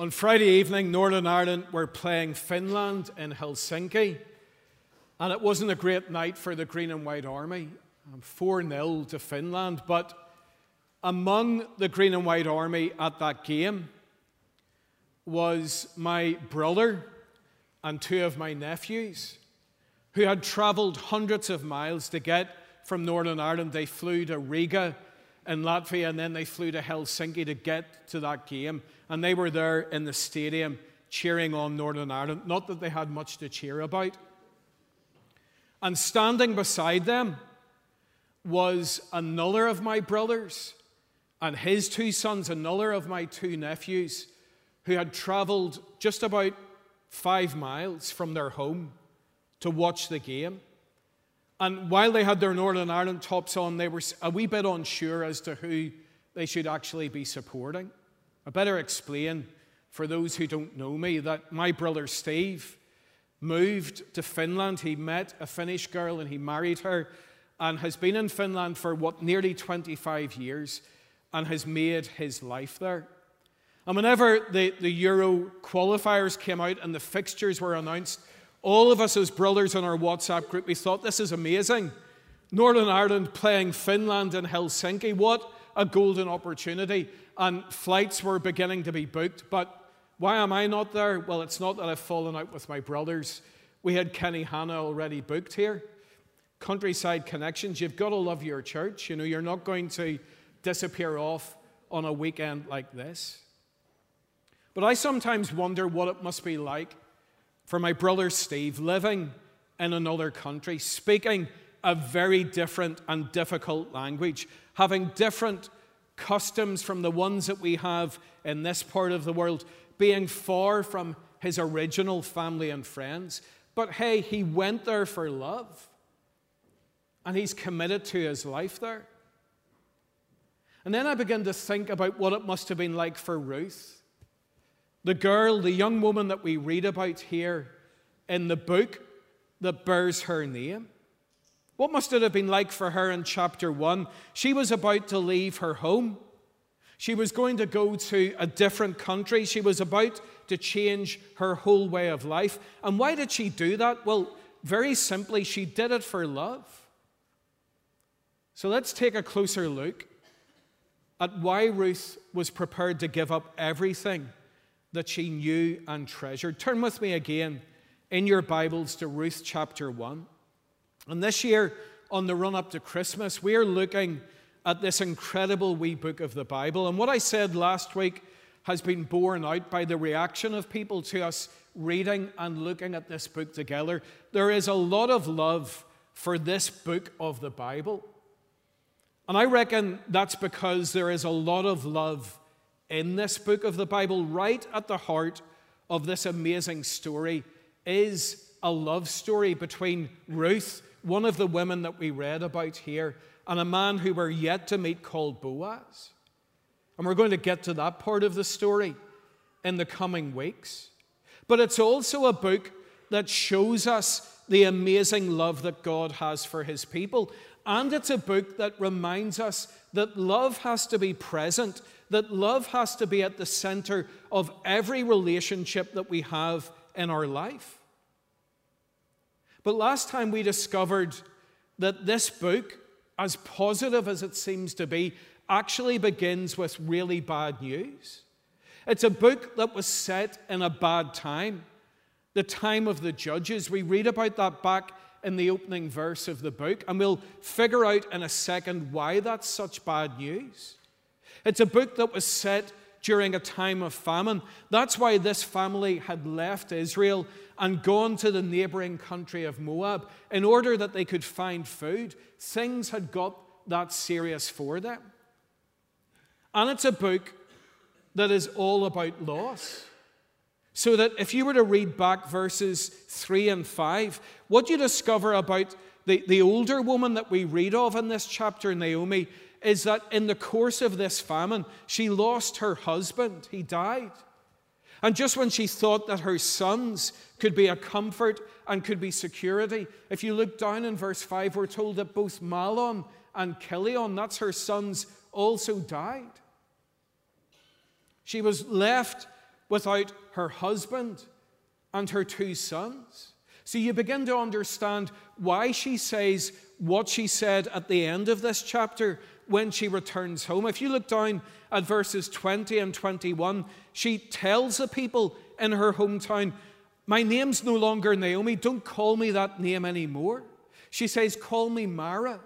On Friday evening, Northern Ireland were playing Finland in Helsinki, and it wasn't a great night for the Green and White Army. Um, 4 0 to Finland, but among the Green and White Army at that game was my brother and two of my nephews who had travelled hundreds of miles to get from Northern Ireland. They flew to Riga in Latvia and then they flew to Helsinki to get to that game and they were there in the stadium cheering on Northern Ireland. Not that they had much to cheer about. And standing beside them was another of my brothers and his two sons, another of my two nephews, who had traveled just about five miles from their home to watch the game. And while they had their Northern Ireland tops on, they were a wee bit unsure as to who they should actually be supporting. I better explain for those who don't know me that my brother Steve moved to Finland. He met a Finnish girl and he married her and has been in Finland for what nearly 25 years and has made his life there. And whenever the, the Euro qualifiers came out and the fixtures were announced, all of us as brothers in our WhatsApp group, we thought this is amazing. Northern Ireland playing Finland in Helsinki. What a golden opportunity and flights were beginning to be booked. But why am I not there? Well, it's not that I've fallen out with my brothers. We had Kenny Hanna already booked here. Countryside Connections, you've got to love your church. You know, you're not going to disappear off on a weekend like this. But I sometimes wonder what it must be like for my brother Steve living in another country, speaking a very different and difficult language, having different customs from the ones that we have in this part of the world, being far from his original family and friends. But hey, he went there for love. And he's committed to his life there. And then I begin to think about what it must have been like for Ruth, the girl, the young woman that we read about here in the book that bears her name. What must it have been like for her in chapter 1? She was about to leave her home. She was going to go to a different country. She was about to change her whole way of life. And why did she do that? Well, very simply, she did it for love. So let's take a closer look at why Ruth was prepared to give up everything that she knew and treasured. Turn with me again in your Bibles to Ruth chapter 1. And this year, on the run up to Christmas, we are looking at this incredible wee book of the Bible. And what I said last week has been borne out by the reaction of people to us reading and looking at this book together. There is a lot of love for this book of the Bible. And I reckon that's because there is a lot of love in this book of the Bible. Right at the heart of this amazing story is a love story between Ruth one of the women that we read about here, and a man who we're yet to meet called Boaz. And we're going to get to that part of the story in the coming weeks. But it's also a book that shows us the amazing love that God has for his people. And it's a book that reminds us that love has to be present, that love has to be at the center of every relationship that we have in our life. But last time we discovered that this book, as positive as it seems to be, actually begins with really bad news. It's a book that was set in a bad time, the time of the judges. We read about that back in the opening verse of the book, and we'll figure out in a second why that's such bad news. It's a book that was set during a time of famine. That's why this family had left Israel and gone to the neighboring country of Moab in order that they could find food. Things had got that serious for them. And it's a book that is all about loss. So that if you were to read back verses 3 and 5, what you discover about the, the older woman that we read of in this chapter, Naomi, is that in the course of this famine, she lost her husband. He died. And just when she thought that her sons could be a comfort and could be security, if you look down in verse 5, we're told that both Mahlon and Chilion, that's her sons, also died. She was left without her husband and her two sons. So you begin to understand why she says what she said at the end of this chapter when she returns home. If you look down at verses 20 and 21, she tells the people in her hometown, My name's no longer Naomi. Don't call me that name anymore. She says, Call me Mara,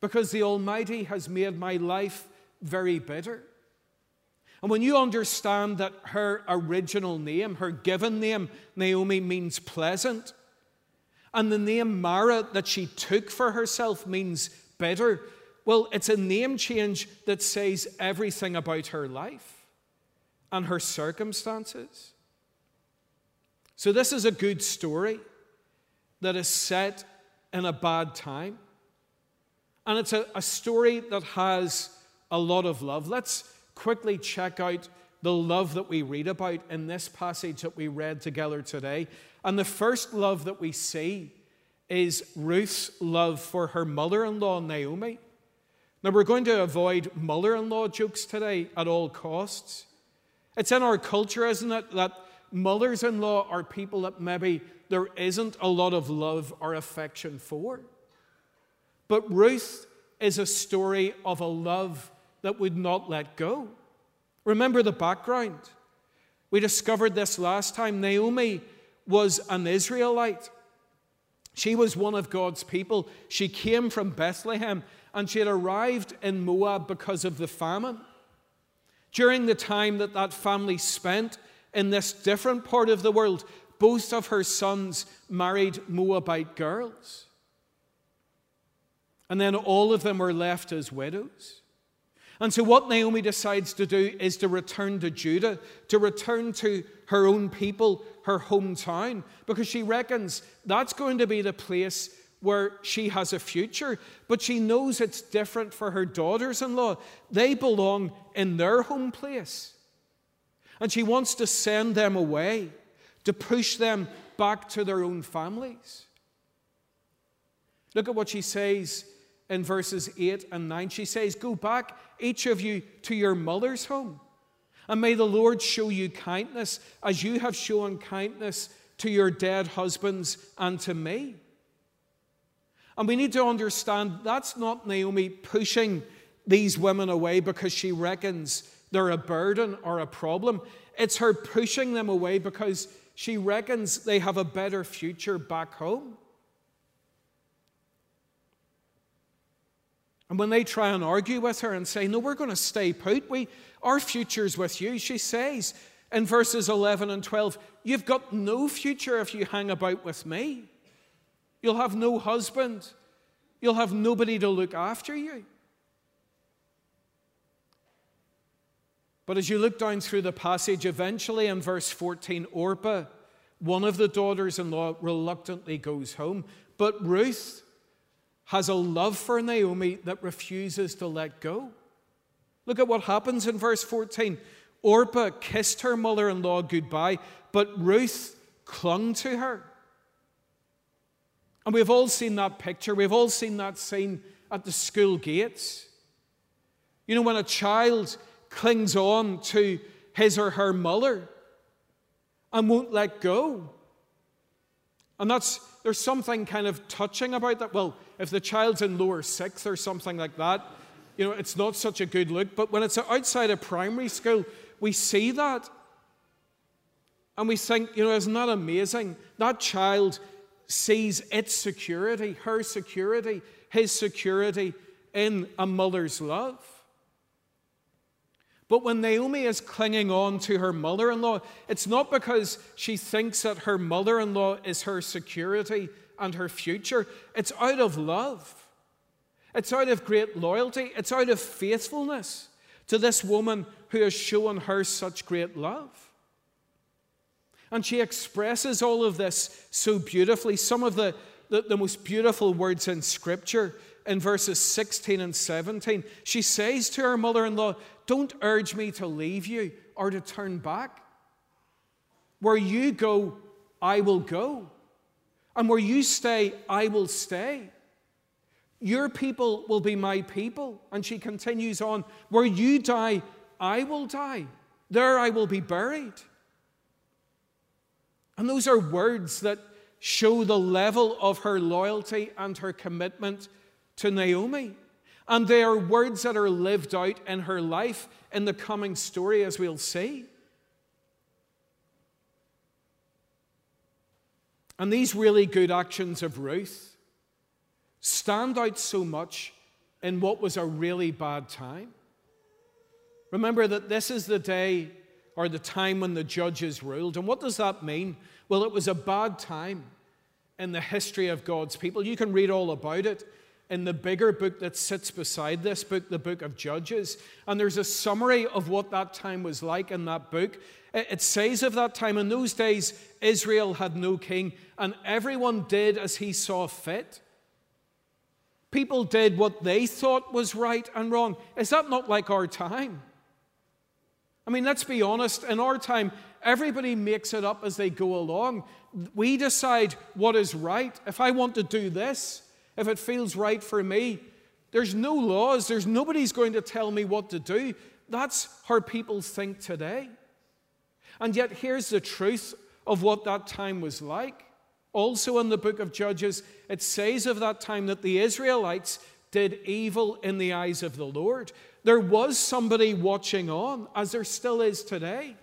because the Almighty has made my life very bitter. And when you understand that her original name, her given name, Naomi, means pleasant, and the name Mara that she took for herself means bitter, well, it's a name change that says everything about her life and her circumstances. So, this is a good story that is set in a bad time. And it's a, a story that has a lot of love. Let's quickly check out the love that we read about in this passage that we read together today. And the first love that we see is Ruth's love for her mother in law, Naomi. Now, we're going to avoid mother in law jokes today at all costs. It's in our culture, isn't it, that mothers in law are people that maybe there isn't a lot of love or affection for. But Ruth is a story of a love that would not let go. Remember the background. We discovered this last time. Naomi was an Israelite. She was one of God's people. She came from Bethlehem and she had arrived in Moab because of the famine. During the time that that family spent in this different part of the world, both of her sons married Moabite girls. And then all of them were left as widows. And so, what Naomi decides to do is to return to Judah, to return to her own people, her hometown, because she reckons that's going to be the place where she has a future. But she knows it's different for her daughters in law. They belong in their home place. And she wants to send them away, to push them back to their own families. Look at what she says in verses 8 and 9. She says, Go back, each of you, to your mother's home, and may the Lord show you kindness as you have shown kindness to your dead husbands and to me. And we need to understand that's not Naomi pushing these women away because she reckons they're a burden or a problem. It's her pushing them away because she reckons they have a better future back home. And when they try and argue with her and say, No, we're going to stay put, we, our future's with you, she says in verses 11 and 12, You've got no future if you hang about with me. You'll have no husband, you'll have nobody to look after you. But as you look down through the passage, eventually in verse 14, Orpah, one of the daughters in law, reluctantly goes home. But Ruth, has a love for Naomi that refuses to let go. Look at what happens in verse 14. Orpah kissed her mother in law goodbye, but Ruth clung to her. And we've all seen that picture, we've all seen that scene at the school gates. You know, when a child clings on to his or her mother and won't let go. And that's there's something kind of touching about that. Well, if the child's in lower sixth or something like that, you know, it's not such a good look. But when it's outside of primary school, we see that. And we think, you know, isn't that amazing? That child sees its security, her security, his security in a mother's love. But when Naomi is clinging on to her mother in law, it's not because she thinks that her mother in law is her security and her future. It's out of love, it's out of great loyalty, it's out of faithfulness to this woman who has shown her such great love. And she expresses all of this so beautifully. Some of the, the, the most beautiful words in Scripture in verses 16 and 17. She says to her mother in law, don't urge me to leave you or to turn back. Where you go, I will go. And where you stay, I will stay. Your people will be my people. And she continues on, Where you die, I will die. There I will be buried. And those are words that show the level of her loyalty and her commitment to Naomi. And they are words that are lived out in her life in the coming story, as we'll see. And these really good actions of Ruth stand out so much in what was a really bad time. Remember that this is the day or the time when the judges ruled. And what does that mean? Well, it was a bad time in the history of God's people. You can read all about it in the bigger book that sits beside this book, the book of Judges. And there's a summary of what that time was like in that book. It says of that time, in those days, Israel had no king, and everyone did as he saw fit. People did what they thought was right and wrong. Is that not like our time? I mean, let's be honest. In our time, everybody makes it up as they go along. We decide what is right. If I want to do this, if it feels right for me, there's no laws. There's nobody's going to tell me what to do. That's how people think today. And yet, here's the truth of what that time was like. Also, in the book of Judges, it says of that time that the Israelites did evil in the eyes of the Lord. There was somebody watching on, as there still is today,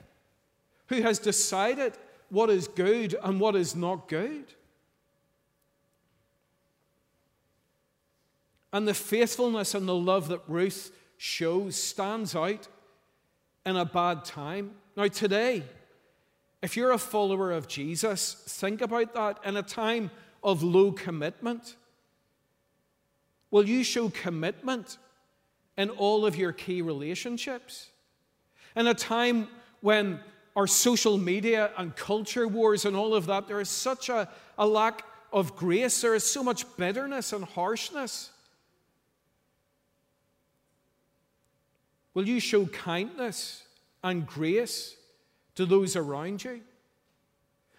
who has decided what is good and what is not good. And the faithfulness and the love that Ruth shows stands out in a bad time. Now, today, if you're a follower of Jesus, think about that in a time of low commitment. Will you show commitment in all of your key relationships. In a time when our social media and culture wars and all of that, there is such a, a lack of grace, there is so much bitterness and harshness. Will you show kindness and grace to those around you?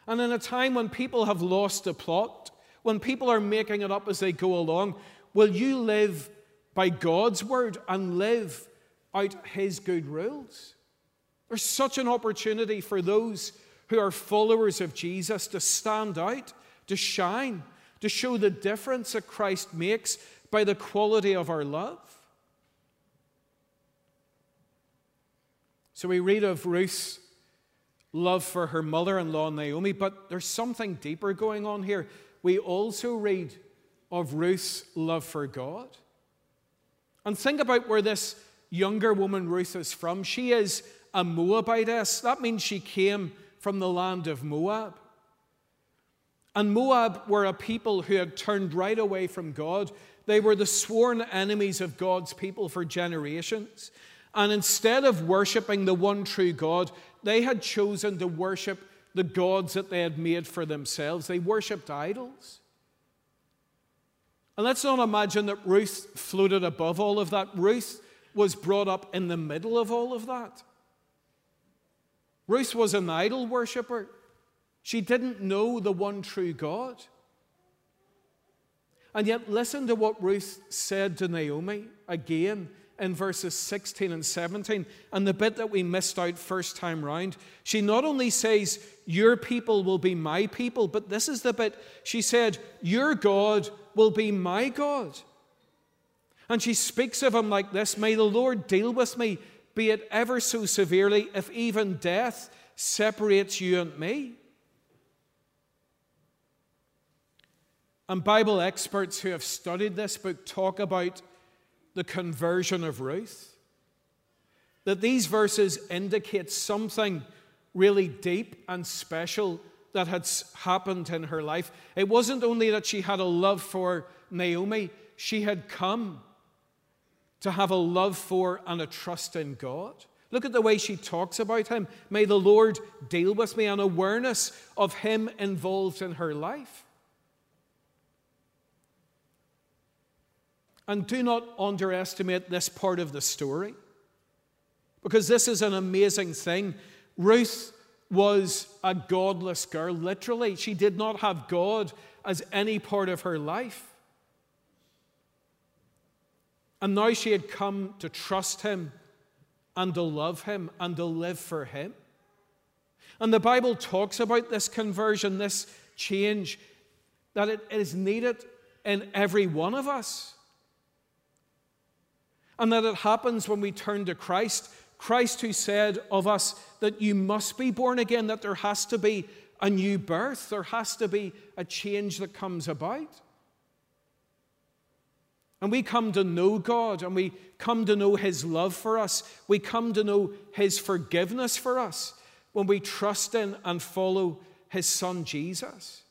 And in a time when people have lost the plot, when people are making it up as they go along, will you live by God's word and live out His good rules. There's such an opportunity for those who are followers of Jesus to stand out, to shine, to show the difference that Christ makes by the quality of our love. So we read of Ruth's love for her mother in law Naomi, but there's something deeper going on here. We also read of Ruth's love for God. And think about where this younger woman, Ruth, is from. She is a Moabitess. That means she came from the land of Moab. And Moab were a people who had turned right away from God. They were the sworn enemies of God's people for generations. And instead of worshiping the one true God, they had chosen to worship the gods that they had made for themselves. They worshiped idols. And let's not imagine that Ruth floated above all of that. Ruth was brought up in the middle of all of that. Ruth was an idol worshiper. She didn't know the one true God. And yet, listen to what Ruth said to Naomi again in verses 16 and 17, and the bit that we missed out first time round. She not only says, Your people will be my people, but this is the bit she said, Your God will be my God. And she speaks of him like this May the Lord deal with me, be it ever so severely, if even death separates you and me. And Bible experts who have studied this book talk about the conversion of Ruth. That these verses indicate something really deep and special that had happened in her life. It wasn't only that she had a love for Naomi, she had come to have a love for and a trust in God. Look at the way she talks about him. May the Lord deal with me, an awareness of him involved in her life. And do not underestimate this part of the story because this is an amazing thing. Ruth was a godless girl, literally. She did not have God as any part of her life. And now she had come to trust Him and to love Him and to live for Him. And the Bible talks about this conversion, this change, that it is needed in every one of us. And that it happens when we turn to Christ. Christ, who said of us that you must be born again, that there has to be a new birth, there has to be a change that comes about. And we come to know God and we come to know His love for us. We come to know His forgiveness for us when we trust in and follow His Son Jesus.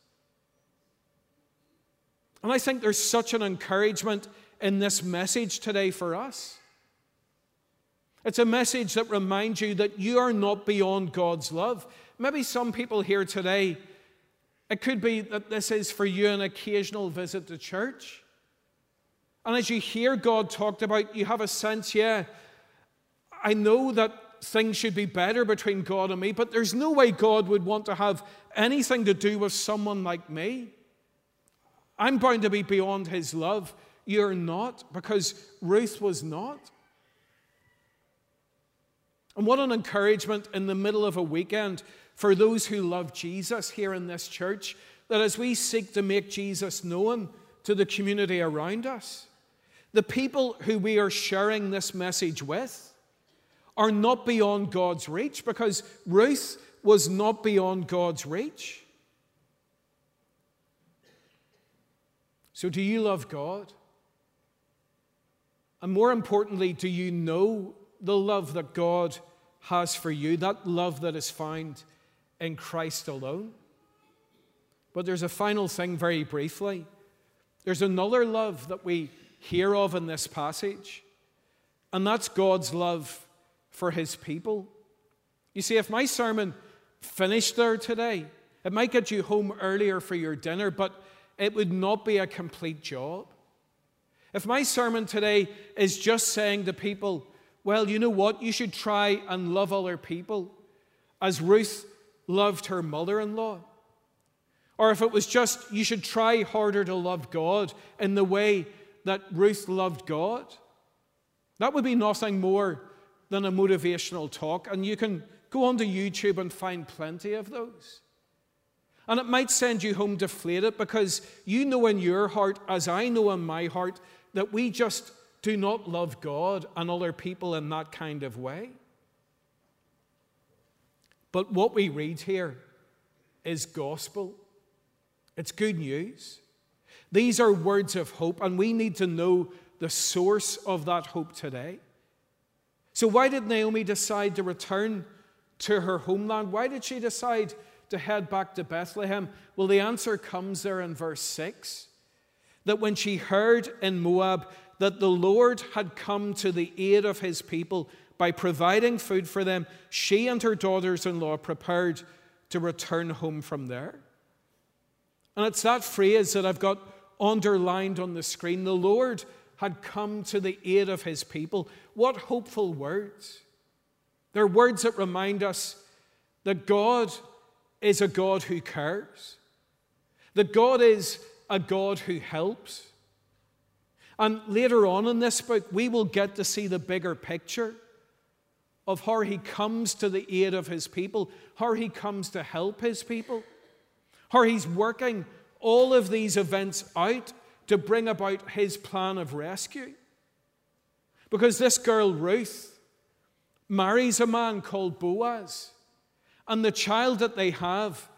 And I think there's such an encouragement in this message today for us. It's a message that reminds you that you are not beyond God's love. Maybe some people here today, it could be that this is for you an occasional visit to church. And as you hear God talked about, you have a sense, yeah, I know that things should be better between God and me, but there's no way God would want to have anything to do with someone like me. I'm bound to be beyond his love. You're not, because Ruth was not. And what an encouragement in the middle of a weekend for those who love Jesus here in this church, that as we seek to make Jesus known to the community around us, the people who we are sharing this message with are not beyond God's reach because Ruth was not beyond God's reach. So, do you love God? And more importantly, do you know the love that God has for you, that love that is found in Christ alone? But there's a final thing, very briefly. There's another love that we hear of in this passage, and that's God's love for his people. You see, if my sermon finished there today, it might get you home earlier for your dinner, but it would not be a complete job. If my sermon today is just saying to people, well, you know what, you should try and love other people as Ruth loved her mother in law. Or if it was just, you should try harder to love God in the way that Ruth loved God. That would be nothing more than a motivational talk, and you can go onto YouTube and find plenty of those. And it might send you home deflated because you know in your heart, as I know in my heart, that we just do not love God and other people in that kind of way. But what we read here is gospel, it's good news. These are words of hope, and we need to know the source of that hope today. So, why did Naomi decide to return to her homeland? Why did she decide to head back to Bethlehem? Well, the answer comes there in verse 6 that when she heard in Moab that the Lord had come to the aid of his people by providing food for them, she and her daughters in law prepared to return home from there. And it's that phrase that I've got underlined on the screen. The Lord had come to the aid of his people. What hopeful words! They're words that remind us that God is a God who cares, that God is a God who helps. And later on in this book, we will get to see the bigger picture of how he comes to the aid of his people, how he comes to help his people, how he's working all of these events out to bring about his plan of rescue. Because this girl, Ruth, marries a man called Boaz, and the child that they have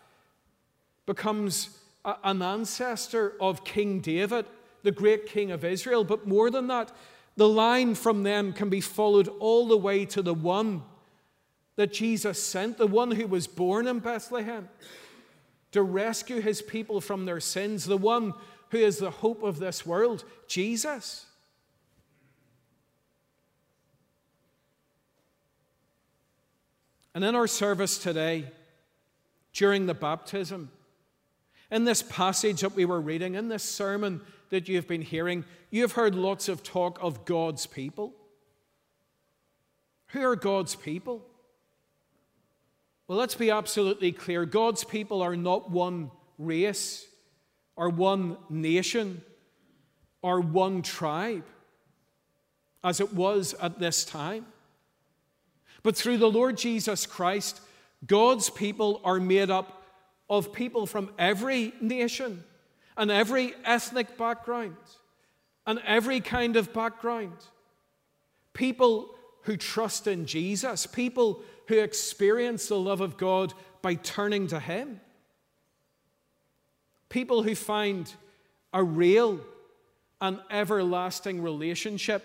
becomes an ancestor of King David, the great king of Israel. But more than that, the line from them can be followed all the way to the one that Jesus sent, the one who was born in Bethlehem to rescue his people from their sins, the one who is the hope of this world, Jesus. And in our service today, during the baptism, in this passage that we were reading, in this sermon that you've been hearing, you've heard lots of talk of God's people. Who are God's people? Well, let's be absolutely clear God's people are not one race or one nation or one tribe as it was at this time. But through the Lord Jesus Christ, God's people are made up of people from every nation and every ethnic background and every kind of background. People who trust in Jesus, people who experience the love of God by turning to Him, people who find a real and everlasting relationship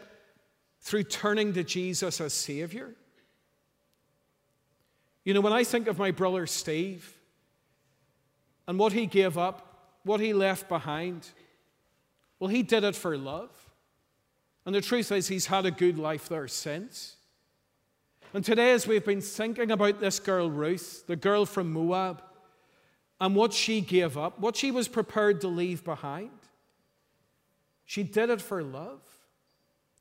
through turning to Jesus as Savior. You know, when I think of my brother Steve and what he gave up, what he left behind, well, he did it for love. And the truth is, he's had a good life there since. And today, as we've been thinking about this girl, Ruth, the girl from Moab, and what she gave up, what she was prepared to leave behind, she did it for love.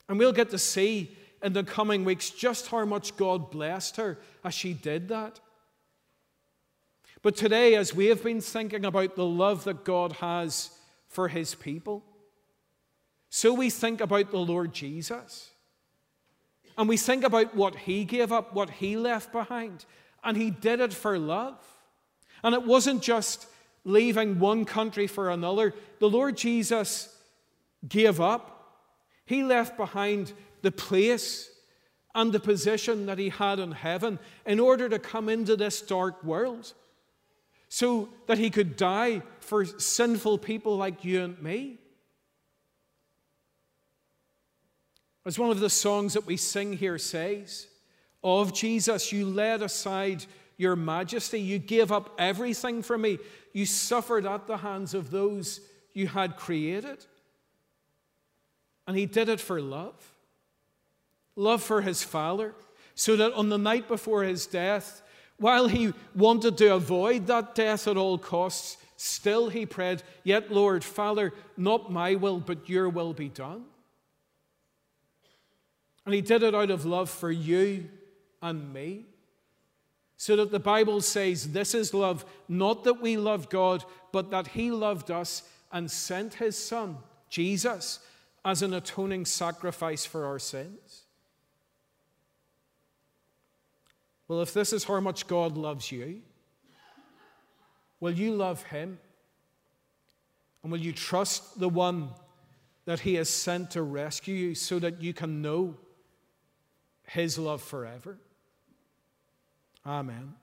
And we'll get to see in the coming weeks just how much God blessed her as she did that. But today, as we have been thinking about the love that God has for his people, so we think about the Lord Jesus. And we think about what he gave up, what he left behind. And he did it for love. And it wasn't just leaving one country for another. The Lord Jesus gave up, he left behind the place and the position that he had in heaven in order to come into this dark world so that he could die for sinful people like you and me. As one of the songs that we sing here says, of Jesus, you laid aside your majesty. You gave up everything for me. You suffered at the hands of those you had created. And he did it for love love for his Father, so that on the night before his death, while he wanted to avoid that death at all costs, still he prayed, Yet, Lord, Father, not my will, but your will be done. And he did it out of love for you and me. So that the Bible says this is love, not that we loved God, but that he loved us and sent his Son, Jesus, as an atoning sacrifice for our sins. Well, if this is how much God loves you, will you love him? And will you trust the one that he has sent to rescue you so that you can know his love forever? Amen.